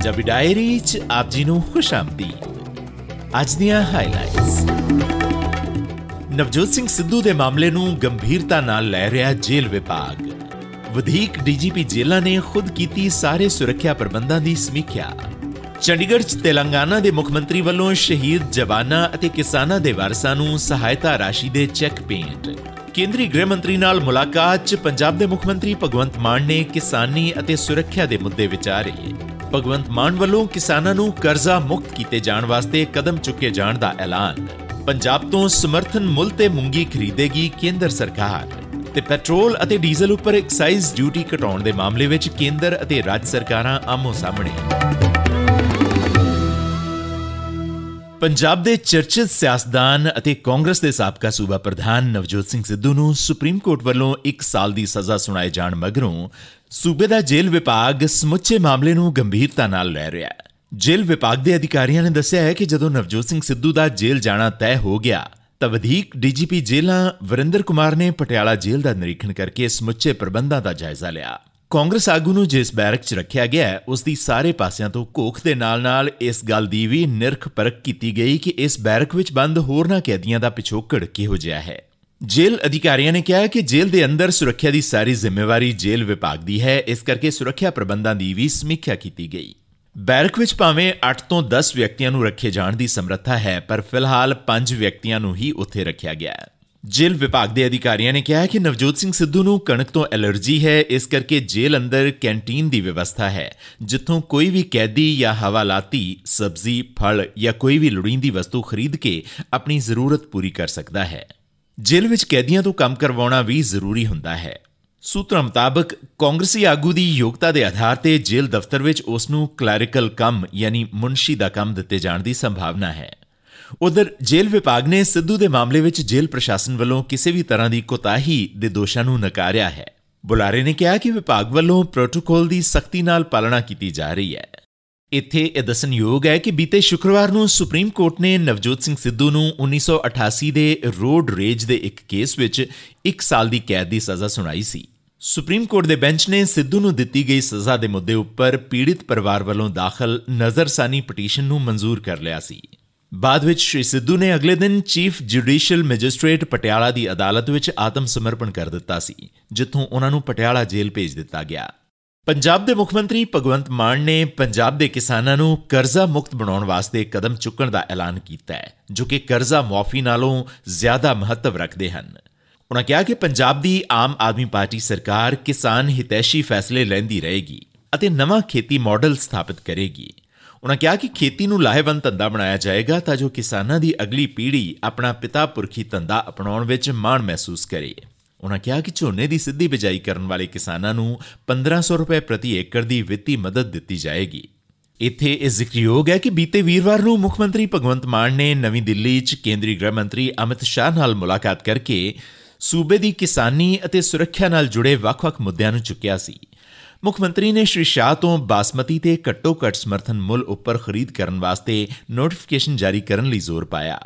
Punjabi diary 'ਚ ਆਪ ਜੀ ਨੂੰ ਖੁਸ਼ਾਮਦੀ ਅੱਜ ਦੀਆਂ ਹਾਈਲਾਈਟਸ ਨਵਜੋਤ ਸਿੰਘ ਸਿੱਧੂ ਦੇ ਮਾਮਲੇ ਨੂੰ ਗੰਭੀਰਤਾ ਨਾਲ ਲੈ ਰਿਹਾ ਜੇਲ੍ਹ ਵਿਭਾਗ। ਵਧੇਕ ਡੀਜੀਪੀ ਜੇਲ੍ਹਾਂ ਨੇ ਖੁਦ ਕੀਤੀ ਸਾਰੇ ਸੁਰੱਖਿਆ ਪ੍ਰਬੰਧਾਂ ਦੀ ਸਮੀਖਿਆ। ਚੰਡੀਗੜ੍ਹ 'ਚ ਤੇਲੰਗਾਨਾ ਦੇ ਮੁੱਖ ਮੰਤਰੀ ਵੱਲੋਂ ਸ਼ਹੀਦ ਜਵਾਨਾਂ ਅਤੇ ਕਿਸਾਨਾਂ ਦੇ ਵਾਰਸਾਂ ਨੂੰ ਸਹਾਇਤਾ ਰਾਸ਼ੀ ਦੇ ਚੈੱਕ ਪੇਂਟ। ਕੇਂਦਰੀ ਗ੍ਰਹਿ ਮੰਤਰੀ ਨਾਲ ਮੁਲਾਕਾਤ 'ਚ ਪੰਜਾਬ ਦੇ ਮੁੱਖ ਮੰਤਰੀ ਭਗਵੰਤ ਮਾਨ ਨੇ ਕਿਸਾਨੀ ਅਤੇ ਸੁਰੱਖਿਆ ਦੇ ਮੁੱਦੇ ਵਿਚਾਰੇ। ਭਗਵੰਤ ਮਾਨ ਵੱਲੋਂ ਕਿਸਾਨਾਂ ਨੂੰ ਕਰਜ਼ਾ ਮੁਕਤ ਕੀਤੇ ਜਾਣ ਵਾਸਤੇ ਕਦਮ ਚੁੱਕੇ ਜਾਣ ਦਾ ਐਲਾਨ। ਪੰਜਾਬ ਤੋਂ ਸਮਰਥਨ ਮੁੱਲ ਤੇ ਮੂੰਗੀ ਖਰੀਦੇਗੀ ਕੇਂਦਰ ਸਰਕਾਰ ਤੇ ਪੈਟਰੋਲ ਅਤੇ ਡੀਜ਼ਲ ਉੱਪਰ ਐਕਸਾਈਜ਼ ਡਿਊਟੀ ਘਟਾਉਣ ਦੇ ਮਾਮਲੇ ਵਿੱਚ ਕੇਂਦਰ ਅਤੇ ਰਾਜ ਸਰਕਾਰਾਂ ਆਮੋ ਸਾਹਮਣੇ। ਪੰਜਾਬ ਦੇ ਚਰਚਿਤ ਸਿਆਸਤਦਾਨ ਅਤੇ ਕਾਂਗਰਸ ਦੇ ਸਾਬਕਾ ਸੂਬਾ ਪ੍ਰਧਾਨ ਨਵਜੋਤ ਸਿੰਘ ਸਿੱਧੂ ਨੂੰ ਸੁਪਰੀਮ ਕੋਰਟ ਵੱਲੋਂ 1 ਸਾਲ ਦੀ ਸਜ਼ਾ ਸੁਣਾਏ ਜਾਣ ਮਗਰੋਂ ਸੂਬੇ ਦਾ ਜੇਲ੍ਹ ਵਿਭਾਗ ਸਮੁੱਚੇ ਮਾਮਲੇ ਨੂੰ ਗੰਭੀਰਤਾ ਨਾਲ ਲੈ ਰਿਹਾ ਹੈ। ਜੇਲ੍ਹ ਵਿਭਾਗ ਦੇ ਅਧਿਕਾਰੀਆਂ ਨੇ ਦੱਸਿਆ ਹੈ ਕਿ ਜਦੋਂ ਨਵਜੋਤ ਸਿੰਘ ਸਿੱਧੂ ਦਾ ਜੇਲ੍ਹ ਜਾਣਾ ਤੈਅ ਹੋ ਗਿਆ, ਤਾਂ ਵਧੇਕ ਡੀਜੀਪੀ ਜੇਲ੍ਹਾਂ ਵਰਿੰਦਰ ਕੁਮਾਰ ਨੇ ਪਟਿਆਲਾ ਜੇਲ੍ਹ ਦਾ ਨਿਰੀਖਣ ਕਰਕੇ ਸਮੁੱਚੇ ਪ੍ਰਬੰਧਾਂ ਦਾ ਜਾਇਜ਼ਾ ਲਿਆ। ਕਾਂਗਰਸ ਆਗੂ ਨੂੰ ਜਿਸ ਬੈਰਕ 'ਚ ਰੱਖਿਆ ਗਿਆ ਉਸ ਦੀ ਸਾਰੇ ਪਾਸਿਆਂ ਤੋਂ ਕੋਖ ਦੇ ਨਾਲ-ਨਾਲ ਇਸ ਗੱਲ ਦੀ ਵੀ ਨਿਰਖ ਪਰਖ ਕੀਤੀ ਗਈ ਕਿ ਇਸ ਬੈਰਕ ਵਿੱਚ ਬੰਦ ਹੋਰਨਾਂ ਕੈਦੀਆਂ ਦਾ ਪਿਛੋਕੜ ਕਿਹੋ ਜਿਹਾ ਹੈ। ਜੇਲ੍ਹ ਅਧਿਕਾਰੀਆਂ ਨੇ ਕਿਹਾ ਕਿ ਜੇਲ੍ਹ ਦੇ ਅੰਦਰ ਸੁਰੱਖਿਆ ਦੀ ਸਾਰੀ ਜ਼ਿੰਮੇਵਾਰੀ ਜੇਲ੍ਹ ਵਿਭਾਗ ਦੀ ਹੈ। ਇਸ ਕਰਕੇ ਸੁਰੱਖਿਆ ਪ੍ਰਬੰਧਾਂ ਦੀ ਵੀ ਸਮੀਖਿਆ ਕੀਤੀ ਗਈ। ਬੈਰਕ ਵਿੱਚ ਭਾਵੇਂ 8 ਤੋਂ 10 ਵਿਅਕਤੀਆਂ ਨੂੰ ਰੱਖੇ ਜਾਣ ਦੀ ਸਮਰੱਥਾ ਹੈ, ਪਰ ਫਿਲਹਾਲ 5 ਵਿਅਕਤੀਆਂ ਨੂੰ ਹੀ ਉੱਥੇ ਰੱਖਿਆ ਗਿਆ ਹੈ। ਜੇਲ੍ਹ ਵਿਭਾਗ ਦੇ ਅਧਿਕਾਰੀਆਂ ਨੇ ਕਿਹਾ ਕਿ ਨਵਜੋਤ ਸਿੰਘ ਸਿੱਧੂ ਨੂੰ ਕਣਕ ਤੋਂ ਐਲਰਜੀ ਹੈ। ਇਸ ਕਰਕੇ ਜੇਲ੍ਹ ਅੰਦਰ ਕੈਂਟੀਨ ਦੀ ਵਿਵਸਥਾ ਹੈ, ਜਿੱਥੋਂ ਕੋਈ ਵੀ ਕੈਦੀ ਜਾਂ ਹਵਾਲਾਤੀ ਸਬਜ਼ੀ, ਫਲ ਜਾਂ ਕੋਈ ਵੀ ਲੋੜੀਂਦੀ ਵਸਤੂ ਖਰੀਦ ਕੇ ਆਪਣੀ ਜ਼ਰੂਰਤ ਪੂਰੀ ਕਰ ਸਕਦਾ ਹੈ। ਜੇਲ੍ਹ ਵਿੱਚ ਕੈਦੀਆਂ ਤੋਂ ਕੰਮ ਕਰਵਾਉਣਾ ਵੀ ਜ਼ਰੂਰੀ ਹੁੰਦਾ ਹੈ। ਸੂਤਰਾਂ ਮੁਤਾਬਕ ਕਾਂਗਰਸੀ ਆਗੂ ਦੀ ਯੋਗਤਾ ਦੇ ਆਧਾਰ ਤੇ ਜੇਲ੍ਹ ਦਫ਼ਤਰ ਵਿੱਚ ਉਸ ਨੂੰ ਕਲੈਰੀਕਲ ਕੰਮ ਯਾਨੀ ਮੁਨਸ਼ੀ ਦਾ ਕੰਮ ਦਿੱਤੇ ਜਾਣ ਦੀ ਸੰਭਾਵਨਾ ਹੈ। ਉਧਰ ਜੇਲ੍ਹ ਵਿਭਾਗ ਨੇ ਸਿੱਧੂ ਦੇ ਮਾਮਲੇ ਵਿੱਚ ਜੇਲ੍ਹ ਪ੍ਰਸ਼ਾਸਨ ਵੱਲੋਂ ਕਿਸੇ ਵੀ ਤਰ੍ਹਾਂ ਦੀ ਕੋਤਾਹੀ ਦੇ ਦੋਸ਼ਾਂ ਨੂੰ ਨਕਾਰਿਆ ਹੈ। ਬੁਲਾਰੇ ਨੇ ਕਿਹਾ ਕਿ ਵਿਭਾਗ ਵੱਲੋਂ ਪ੍ਰੋਟੋਕਾਲ ਦੀ ਸਖਤੀ ਨਾਲ ਪਾਲਣਾ ਕੀਤੀ ਜਾ ਰਹੀ ਹੈ। ਇੱਥੇ ਇਹ ਦੱਸਣਯੋਗ ਹੈ ਕਿ ਬੀਤੇ ਸ਼ੁੱਕਰਵਾਰ ਨੂੰ ਸੁਪਰੀਮ ਕੋਰਟ ਨੇ ਨਵਜੋਤ ਸਿੰਘ ਸਿੱਧੂ ਨੂੰ 1988 ਦੇ ਰੋਡ ਰੇਜ ਦੇ ਇੱਕ ਕੇਸ ਵਿੱਚ 1 ਸਾਲ ਦੀ ਕੈਦ ਦੀ ਸਜ਼ਾ ਸੁਣਾਈ ਸੀ। ਸੁਪਰੀਮ ਕੋਰਟ ਦੇ ਬੈਂਚ ਨੇ ਸਿੱਧੂ ਨੂੰ ਦਿੱਤੀ ਗਈ ਸਜ਼ਾ ਦੇ ਮੁੱਦੇ ਉੱਪਰ ਪੀੜਿਤ ਪਰਿਵਾਰ ਵੱਲੋਂ ਦਾਖਲ ਨਜ਼ਰਸਾਨੀ ਪਟੀਸ਼ਨ ਨੂੰ ਮਨਜ਼ੂਰ ਕਰ ਲਿਆ ਸੀ। ਬਾਅਦ ਵਿੱਚ ਸ਼੍ਰੀ ਸਿੱਧੂ ਨੇ ਅਗਲੇ ਦਿਨ ਚੀਫ ਜੁਡੀਸ਼ੀਅਲ ਮੈਜਿਸਟ੍ਰੇਟ ਪਟਿਆਲਾ ਦੀ ਅਦਾਲਤ ਵਿੱਚ ਆਤਮ ਸਮਰਪਣ ਕਰ ਦਿੱਤਾ ਸੀ, ਜਿੱਥੋਂ ਉਹਨਾਂ ਨੂੰ ਪਟਿਆਲਾ ਜੇਲ੍ਹ ਭੇਜ ਦਿੱਤਾ ਗਿਆ। ਪੰਜਾਬ ਦੇ ਮੁੱਖ ਮੰਤਰੀ ਭਗਵੰਤ ਮਾਨ ਨੇ ਪੰਜਾਬ ਦੇ ਕਿਸਾਨਾਂ ਨੂੰ ਕਰਜ਼ਾ ਮੁਕਤ ਬਣਾਉਣ ਵਾਸਤੇ ਕਦਮ ਚੁੱਕਣ ਦਾ ਐਲਾਨ ਕੀਤਾ ਹੈ, ਜੋ ਕਿ ਕਰਜ਼ਾ ਮਾਫੀ ਨਾਲੋਂ ਜ਼ਿਆਦਾ ਮਹੱਤਵ ਰੱਖਦੇ ਹਨ। ਉਹਨਾਂ ਕਿਹਾ ਕਿ ਪੰਜਾਬ ਦੀ ਆਮ ਆਦਮੀ ਪਾਰਟੀ ਸਰਕਾਰ ਕਿਸਾਨ ਹਿਤੈਸ਼ੀ ਫੈਸਲੇ ਲੈਂਦੀ ਰਹੇਗੀ ਅਤੇ ਨਵਾਂ ਖੇਤੀ ਮਾਡਲ ਸਥਾਪਿਤ ਕਰੇਗੀ। ਉਹਨਾਂ ਕਿਹਾ ਕਿ ਖੇਤੀ ਨੂੰ ਲਾਹੇਵੰਦ ਧੰਦਾ ਬਣਾਇਆ ਜਾਏਗਾ ਤਾਂ ਜੋ ਕਿਸਾਨਾਂ ਦੀ ਅਗਲੀ ਪੀੜ੍ਹੀ ਆਪਣਾ ਪਿਤਾ ਪੁਰਖੀ ਧੰਦਾ ਅਪਣਾਉਣ ਵਿੱਚ ਮਾਣ ਮਹਿਸੂਸ ਕਰੇ। ਉਹਨਾਂ ਕਿਹਾ ਕਿ ਝੋਨੇ ਦੀ ਸਿੱਧੀ ਬਿਜਾਈ ਕਰਨ ਵਾਲੇ ਕਿਸਾਨਾਂ ਨੂੰ 1500 ਰੁਪਏ ਪ੍ਰਤੀ ਏਕੜ ਦੀ ਵਿੱਤੀ ਮਦਦ ਦਿੱਤੀ ਜਾਏਗੀ। ਇੱਥੇ ਇਹ ਜ਼ਿਕਰਯੋਗ ਹੈ ਕਿ ਬੀਤੇ ਵੀਰਵਾਰ ਨੂੰ ਮੁੱਖ ਮੰਤਰੀ ਭਗਵੰਤ ਮਾਨ ਨੇ ਨਵੀਂ ਦਿੱਲੀ 'ਚ ਕੇਂਦਰੀ ਗ੍ਰਹਿ ਮੰਤਰੀ ਅਮਿਤ ਸ਼ਾਹ ਨਾਲ ਮੁਲਾਕਾਤ ਕਰਕੇ ਸੂਬੇ ਦੀ ਕਿਸਾਨੀ ਅਤੇ ਸੁਰੱਖਿਆ ਨਾਲ ਜੁੜੇ ਵੱਖ-ਵੱਖ ਮੁੱਦਿਆਂ ਨੂੰ ਚੁੱਕਿਆ ਸੀ। ਮੁੱਖ ਮੰਤਰੀ ਨੇ ਸ਼੍ਰੀ ਸ਼ਾਹ ਤੋਂ ਬਾਸਮਤੀ ਤੇ ਘੱਟੋ-ਘੱਟ ਸਮਰਥਨ ਮੁੱਲ ਉੱਪਰ ਖਰੀਦ ਕਰਨ ਵਾਸਤੇ ਨੋਟੀਫਿਕੇਸ਼ਨ ਜਾਰੀ ਕਰਨ ਲਈ ਜ਼ੋਰ ਪਾਇਆ।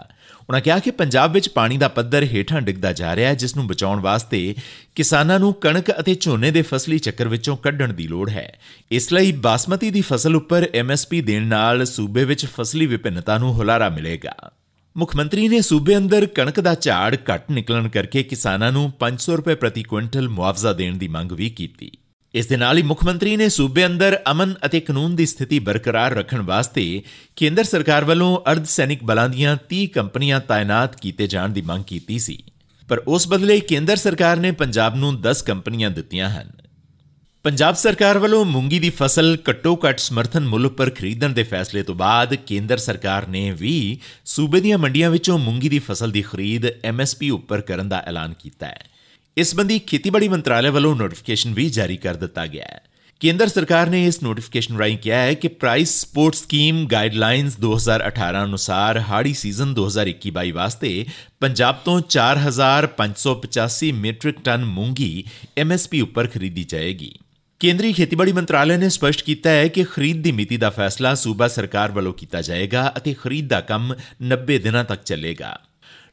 ਉਹਨਾਂ ਕਿਹਾ ਕਿ ਪੰਜਾਬ ਵਿੱਚ ਪਾਣੀ ਦਾ ਪੱਧਰ ਹੇਠਾਂ ਡਿੱਗਦਾ ਜਾ ਰਿਹਾ ਹੈ, ਜਿਸ ਨੂੰ ਬਚਾਉਣ ਵਾਸਤੇ ਕਿਸਾਨਾਂ ਨੂੰ ਕਣਕ ਅਤੇ ਝੋਨੇ ਦੇ ਫਸਲੀ ਚੱਕਰ ਵਿੱਚੋਂ ਕੱਢਣ ਦੀ ਲੋੜ ਹੈ। ਇਸ ਲਈ ਬਾਸਮਤੀ ਦੀ ਫਸਲ ਉੱਪਰ ਐਮਐਸਪੀ ਦੇਣ ਨਾਲ ਸੂਬੇ ਵਿੱਚ ਫਸਲੀ ਵਿਭਿੰਨਤਾ ਨੂੰ ਹੁਲਾਰਾ ਮਿਲੇਗਾ। ਮੁੱਖ ਮੰਤਰੀ ਨੇ ਸੂਬੇ ਅੰਦਰ ਕਣਕ ਦਾ ਝਾੜ ਘੱਟ ਨਿਕਲਣ ਕਰਕੇ ਕਿਸਾਨਾਂ ਨੂੰ 500 ਰੁਪਏ ਪ੍ਰਤੀ ਕੁਇੰਟਲ ਮੁਆਵਜ਼ਾ ਦੇਣ ਦੀ ਮੰਗ ਵੀ ਕੀਤੀ। ਇਸ ਦੇ ਨਾਲ ਹੀ ਮੁੱਖ ਮੰਤਰੀ ਨੇ ਸੂਬੇ ਅੰਦਰ ਅਮਨ ਅਤੇ ਕਾਨੂੰਨ ਦੀ ਸਥਿਤੀ ਬਰਕਰਾਰ ਰੱਖਣ ਵਾਸਤੇ ਕੇਂਦਰ ਸਰਕਾਰ ਵੱਲੋਂ ਅਰਧ ਸੈਨਿਕ ਬਲਾਂ ਦੀਆਂ 30 ਕੰਪਨੀਆਂ ਤਾਇਨਾਤ ਕੀਤੇ ਜਾਣ ਦੀ ਮੰਗ ਕੀਤੀ ਸੀ। ਪਰ ਉਸ ਬਦਲੇ ਕੇਂਦਰ ਸਰਕਾਰ ਨੇ ਪੰਜਾਬ ਨੂੰ 10 ਕੰਪਨੀਆਂ ਦਿੱਤੀਆਂ ਹਨ। ਪੰਜਾਬ ਸਰਕਾਰ ਵੱਲੋਂ ਮੂੰਗੀ ਦੀ ਫਸਲ ਘੱਟੋ-ਘੱਟ ਸਮਰਥਨ ਮੁੱਲ ਉੱਪਰ ਖਰੀਦਣ ਦੇ ਫੈਸਲੇ ਤੋਂ ਬਾਅਦ ਕੇਂਦਰ ਸਰਕਾਰ ਨੇ ਵੀ ਸੂਬੇ ਦੀਆਂ ਮੰਡੀਆਂ ਵਿੱਚੋਂ ਮੂੰਗੀ ਦੀ ਫਸਲ ਦੀ ਖਰੀਦ ਐਮਐਸਪੀ ਉੱਪਰ ਕਰਨ ਦਾ ਐਲਾਨ ਕੀਤਾ ਹੈ। ਇਸ ਸੰਬੰਧੀ ਖੇਤੀਬਾੜੀ ਮੰਤਰਾਲੇ ਵੱਲੋਂ ਨੋਟੀਫਿਕੇਸ਼ਨ ਵੀ ਜਾਰੀ ਕਰ ਦਿੱਤਾ ਗਿਆ ਹੈ। ਕੇਂਦਰ ਸਰਕਾਰ ਨੇ ਇਸ ਨੋਟੀਫਿਕੇਸ਼ਨ ਰਾਹੀਂ ਕਿਹਾ ਹੈ ਕਿ ਪ੍ਰਾਈਸ ਸਪੋਰਟ ਸਕੀਮ ਗਾਈਡਲਾਈਨਸ 2018 ਅਨੁਸਾਰ ਹਾੜੀ ਸੀਜ਼ਨ 2021-22 ਵਾਸਤੇ ਪੰਜਾਬ ਤੋਂ 4585 ਮੀਟ੍ਰਿਕ ਟਨ ਮੂੰਗੀ ਐਮਐਸਪੀ ਉੱਪਰ ਖਰੀਦੀ ਜਾਏਗੀ। ਕੇਂਦਰੀ ਖੇਤੀਬਾੜੀ ਮੰਤਰਾਲੇ ਨੇ ਸਪਸ਼ਟ ਕੀਤਾ ਹੈ ਕਿ ਖਰੀਦ ਦੀ ਮਿਤੀ ਦਾ ਫੈਸਲਾ ਸੂਬਾ ਸਰਕਾਰ ਵੱਲੋਂ ਕੀਤਾ ਜਾਏਗਾ ਅਤੇ ਖਰੀਦ ਦਾ ਕੰਮ 90 ਦਿਨਾਂ ਤੱਕ ਚੱਲੇਗਾ।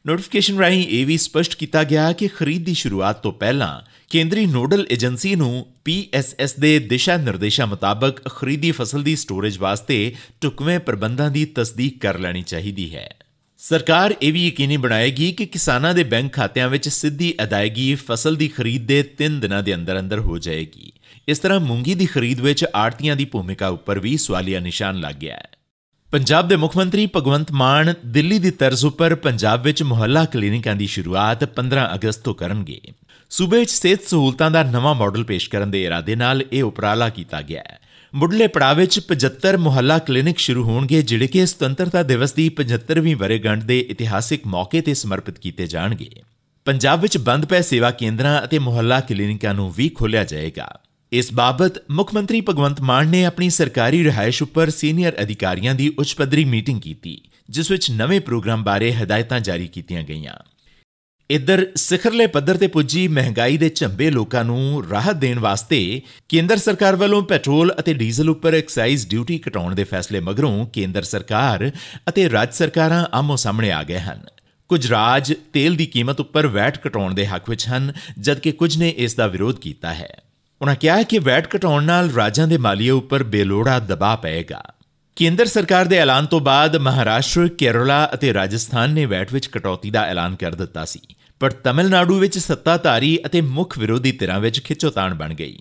ਨੋਟੀਫਿਕੇਸ਼ਨ ਰਾਹੀਂ ਇਹ ਵੀ ਸਪਸ਼ਟ ਕੀਤਾ ਗਿਆ ਕਿ ਖਰੀਦ ਦੀ ਸ਼ੁਰੂਆਤ ਤੋਂ ਪਹਿਲਾਂ ਕੇਂਦਰੀ ਨੋਡਲ ਏਜੰਸੀ ਨੂੰ PSS ਦੇ ਦਿਸ਼ਾ ਨਿਰਦੇਸ਼ਾਂ ਮੁਤਾਬਕ ਖਰੀਦੀ ਫਸਲ ਦੀ ਸਟੋਰੇਜ ਵਾਸਤੇ ਟੁਕਵੇਂ ਪ੍ਰਬੰਧਾਂ ਦੀ ਤਸਦੀਕ ਕਰ ਲੈਣੀ ਚਾਹੀਦੀ ਹੈ। ਸਰਕਾਰ ਇਹ ਵੀ ਯਕੀਨੀ ਬਣਾਏਗੀ ਕਿ ਕਿਸਾਨਾਂ ਦੇ ਬੈਂਕ ਖਾਤਿਆਂ ਵਿੱਚ ਸਿੱਧੀ ਅਦਾਇਗੀ ਫਸਲ ਦੀ ਖਰੀਦ ਦੇ 3 ਦਿਨਾਂ ਦੇ ਅੰਦਰ ਅੰਦਰ ਹੋ ਜਾਏਗੀ। ਇਸ ਤਰ੍ਹਾਂ ਮੂੰਗੀ ਦੀ ਖਰੀਦ ਵਿੱਚ ਆੜਤੀਆਂ ਦੀ ਭੂਮਿਕਾ ਉੱਪਰ ਵੀ ਸਵਾਲੀਆ ਨਿਸ਼ਾਨ ਲੱਗ ਗਿਆ ਹੈ। ਪੰਜਾਬ ਦੇ ਮੁੱਖ ਮੰਤਰੀ ਭਗਵੰਤ ਮਾਨ ਦਿੱਲੀ ਦੀ ਤਰਜ਼ ਉੱਪਰ ਪੰਜਾਬ ਵਿੱਚ ਮੁਹੱਲਾ ਕਲੀਨਿਕਾਂ ਦੀ ਸ਼ੁਰੂਆਤ 15 ਅਗਸਤ ਤੋਂ ਕਰਨਗੇ। ਸੂਬੇ ਵਿੱਚ ਸਿਹਤ ਸਹੂਲਤਾਂ ਦਾ ਨਵਾਂ ਮਾਡਲ ਪੇਸ਼ ਕਰਨ ਦੇ ਇਰਾਦੇ ਨਾਲ ਇਹ ਉਪਰਾਲਾ ਕੀਤਾ ਗਿਆ ਹੈ। ਮੁੱਢਲੇ ਪੜਾਅ ਵਿੱਚ 75 ਮੁਹੱਲਾ ਕਲੀਨਿਕ ਸ਼ੁਰੂ ਹੋਣਗੇ, ਜਿਹੜੇ ਕਿ ਸੁਤੰਤਰਤਾ ਦਿਵਸ ਦੀ 75ਵੀਂ ਵਰੇਗੰਢ ਦੇ ਇਤਿਹਾਸਿਕ ਮੌਕੇ ਤੇ ਸਮਰਪਿਤ ਕੀਤੇ ਜਾਣਗੇ। ਪੰਜਾਬ ਵਿੱਚ ਬੰਦ ਪਏ ਸੇਵਾ ਕੇਂਦਰਾਂ ਅਤੇ ਮੁਹੱਲਾ ਕਲੀਨਿਕਾਂ ਨੂੰ ਵੀ ਖੋਲ੍ਹਿਆ ਜਾਏਗਾ। ਇਸ ਬਾਬਤ ਮੁੱਖ ਮੰਤਰੀ ਭਗਵੰਤ ਮਾਨ ਨੇ ਆਪਣੀ ਸਰਕਾਰੀ ਰਿਹਾਇਸ਼ ਉੱਪਰ ਸੀਨੀਅਰ ਅਧਿਕਾਰੀਆਂ ਦੀ ਉੱਚ ਪੱਧਰੀ ਮੀਟਿੰਗ ਕੀਤੀ, ਜਿਸ ਵਿੱਚ ਨਵੇਂ ਪ੍ਰੋਗਰਾਮ ਬਾਰੇ ਹਦਾਇਤਾਂ ਜਾਰੀ ਕੀਤੀਆਂ ਗਈਆਂ। ਇਧਰ, ਸਿਖਰਲੇ ਪੱਧਰ ਤੇ ਪੁੱਜੀ ਮਹਿੰਗਾਈ ਦੇ ਝੰਬੇ ਲੋਕਾਂ ਨੂੰ ਰਾਹਤ ਦੇਣ ਵਾਸਤੇ ਕੇਂਦਰ ਸਰਕਾਰ ਵੱਲੋਂ ਪੈਟਰੋਲ ਅਤੇ ਡੀਜ਼ਲ ਉੱਪਰ ਐਕਸਾਈਜ਼ ਡਿਊਟੀ ਘਟਾਉਣ ਦੇ ਫੈਸਲੇ ਮਗਰੋਂ ਕੇਂਦਰ ਸਰਕਾਰ ਅਤੇ ਰਾਜ ਸਰਕਾਰਾਂ ਆਮੋ ਸਾਹਮਣੇ ਆ ਗਏ ਹਨ। ਕੁਝ ਰਾਜ ਤੇਲ ਦੀ ਕੀਮਤ ਉੱਪਰ ਵੈਟ ਘਟਾਉਣ ਦੇ ਹੱਕ ਵਿੱਚ ਹਨ, ਜਦਕਿ ਕੁਝ ਨੇ ਇਸ ਦਾ ਵਿਰੋਧ ਕੀਤਾ ਹੈ। ਉਹਨਾਂ ਕਿਹਾ ਕਿ ਵੈਟ ਘਟਾਉਣ ਨਾਲ ਰਾਜਾਂ ਦੇ ਮਾਲੀਏ ਉੱਪਰ ਬੇਲੋੜਾ ਦਬਾਅ ਪਏਗਾ। ਕੇਂਦਰ ਸਰਕਾਰ ਦੇ ਐਲਾਨ ਤੋਂ ਬਾਅਦ ਮਹਾਰਾਸ਼ਟਰ, ਕੇਰਲਾ ਅਤੇ ਰਾਜਸਥਾਨ ਨੇ ਵੈਟ ਵਿੱਚ ਕਟੌਤੀ ਦਾ ਐਲਾਨ ਕਰ ਦਿੱਤਾ ਸੀ। ਪਰ ਤਮਿਲਨਾਡੂ ਵਿੱਚ ਸੱਤਾਧਾਰੀ ਅਤੇ ਮੁੱਖ ਵਿਰੋਧੀ ਧਿਰਾਂ ਵਿੱਚ ਖਿੱਚੋਤਾਣ ਬਣ ਗਈ।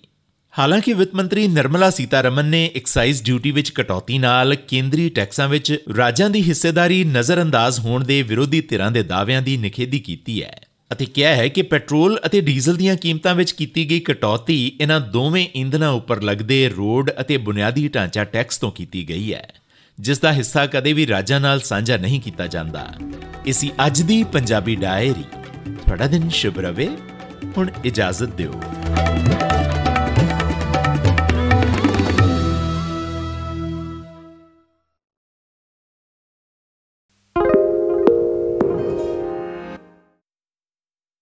ਹਾਲਾਂਕਿ ਵਿੱਤ ਮੰਤਰੀ ਨਿਰਮਲਾ ਸੀਤਾਰਮਨ ਨੇ ਐਕਸਾਈਜ਼ ਡਿਊਟੀ ਵਿੱਚ ਕਟੌਤੀ ਨਾਲ ਕੇਂਦਰੀ ਟੈਕਸਾਂ ਵਿੱਚ ਰਾਜਾਂ ਦੀ ਹਿੱਸੇਦਾਰੀ ਨਜ਼ਰਅੰਦਾਜ਼ ਹੋਣ ਦੇ ਵਿਰੋਧੀ ਧਿਰਾਂ ਦੇ ਦਾਅਵਿਆਂ ਦੀ ਨਿਖੇਧੀ ਕੀਤੀ ਹੈ। ਅਤੇ ਕਿਹਾ ਹੈ ਕਿ ਪੈਟਰੋਲ ਅਤੇ ਡੀਜ਼ਲ ਦੀਆਂ ਕੀਮਤਾਂ ਵਿੱਚ ਕੀਤੀ ਗਈ ਕਟੌਤੀ ਇਹਨਾਂ ਦੋਵੇਂ ਇੰਧਨਾਂ ਉੱਪਰ ਲੱਗਦੇ ਰੋਡ ਅਤੇ ਬੁਨਿਆਦੀ ਢਾਂਚਾ ਟੈਕਸ ਤੋਂ ਕੀਤੀ ਗਈ ਹੈ, ਜਿਸ ਦਾ ਹਿੱਸਾ ਕਦੇ ਵੀ ਰਾਜਾਂ ਨਾਲ ਸਾਂਝਾ ਨਹੀਂ ਕੀਤਾ ਜਾਂਦਾ। ਇਸੀ ਅੱਜ ਦੀ ਪੰਜਾਬੀ ਡਾਇਰੀ। ਤੁਹਾਡਾ ਦਿਨ ਸ਼ੁਭ ਰਵੇ। ਹੁਣ ਇਜਾਜ਼ਤ ਦਿਓ।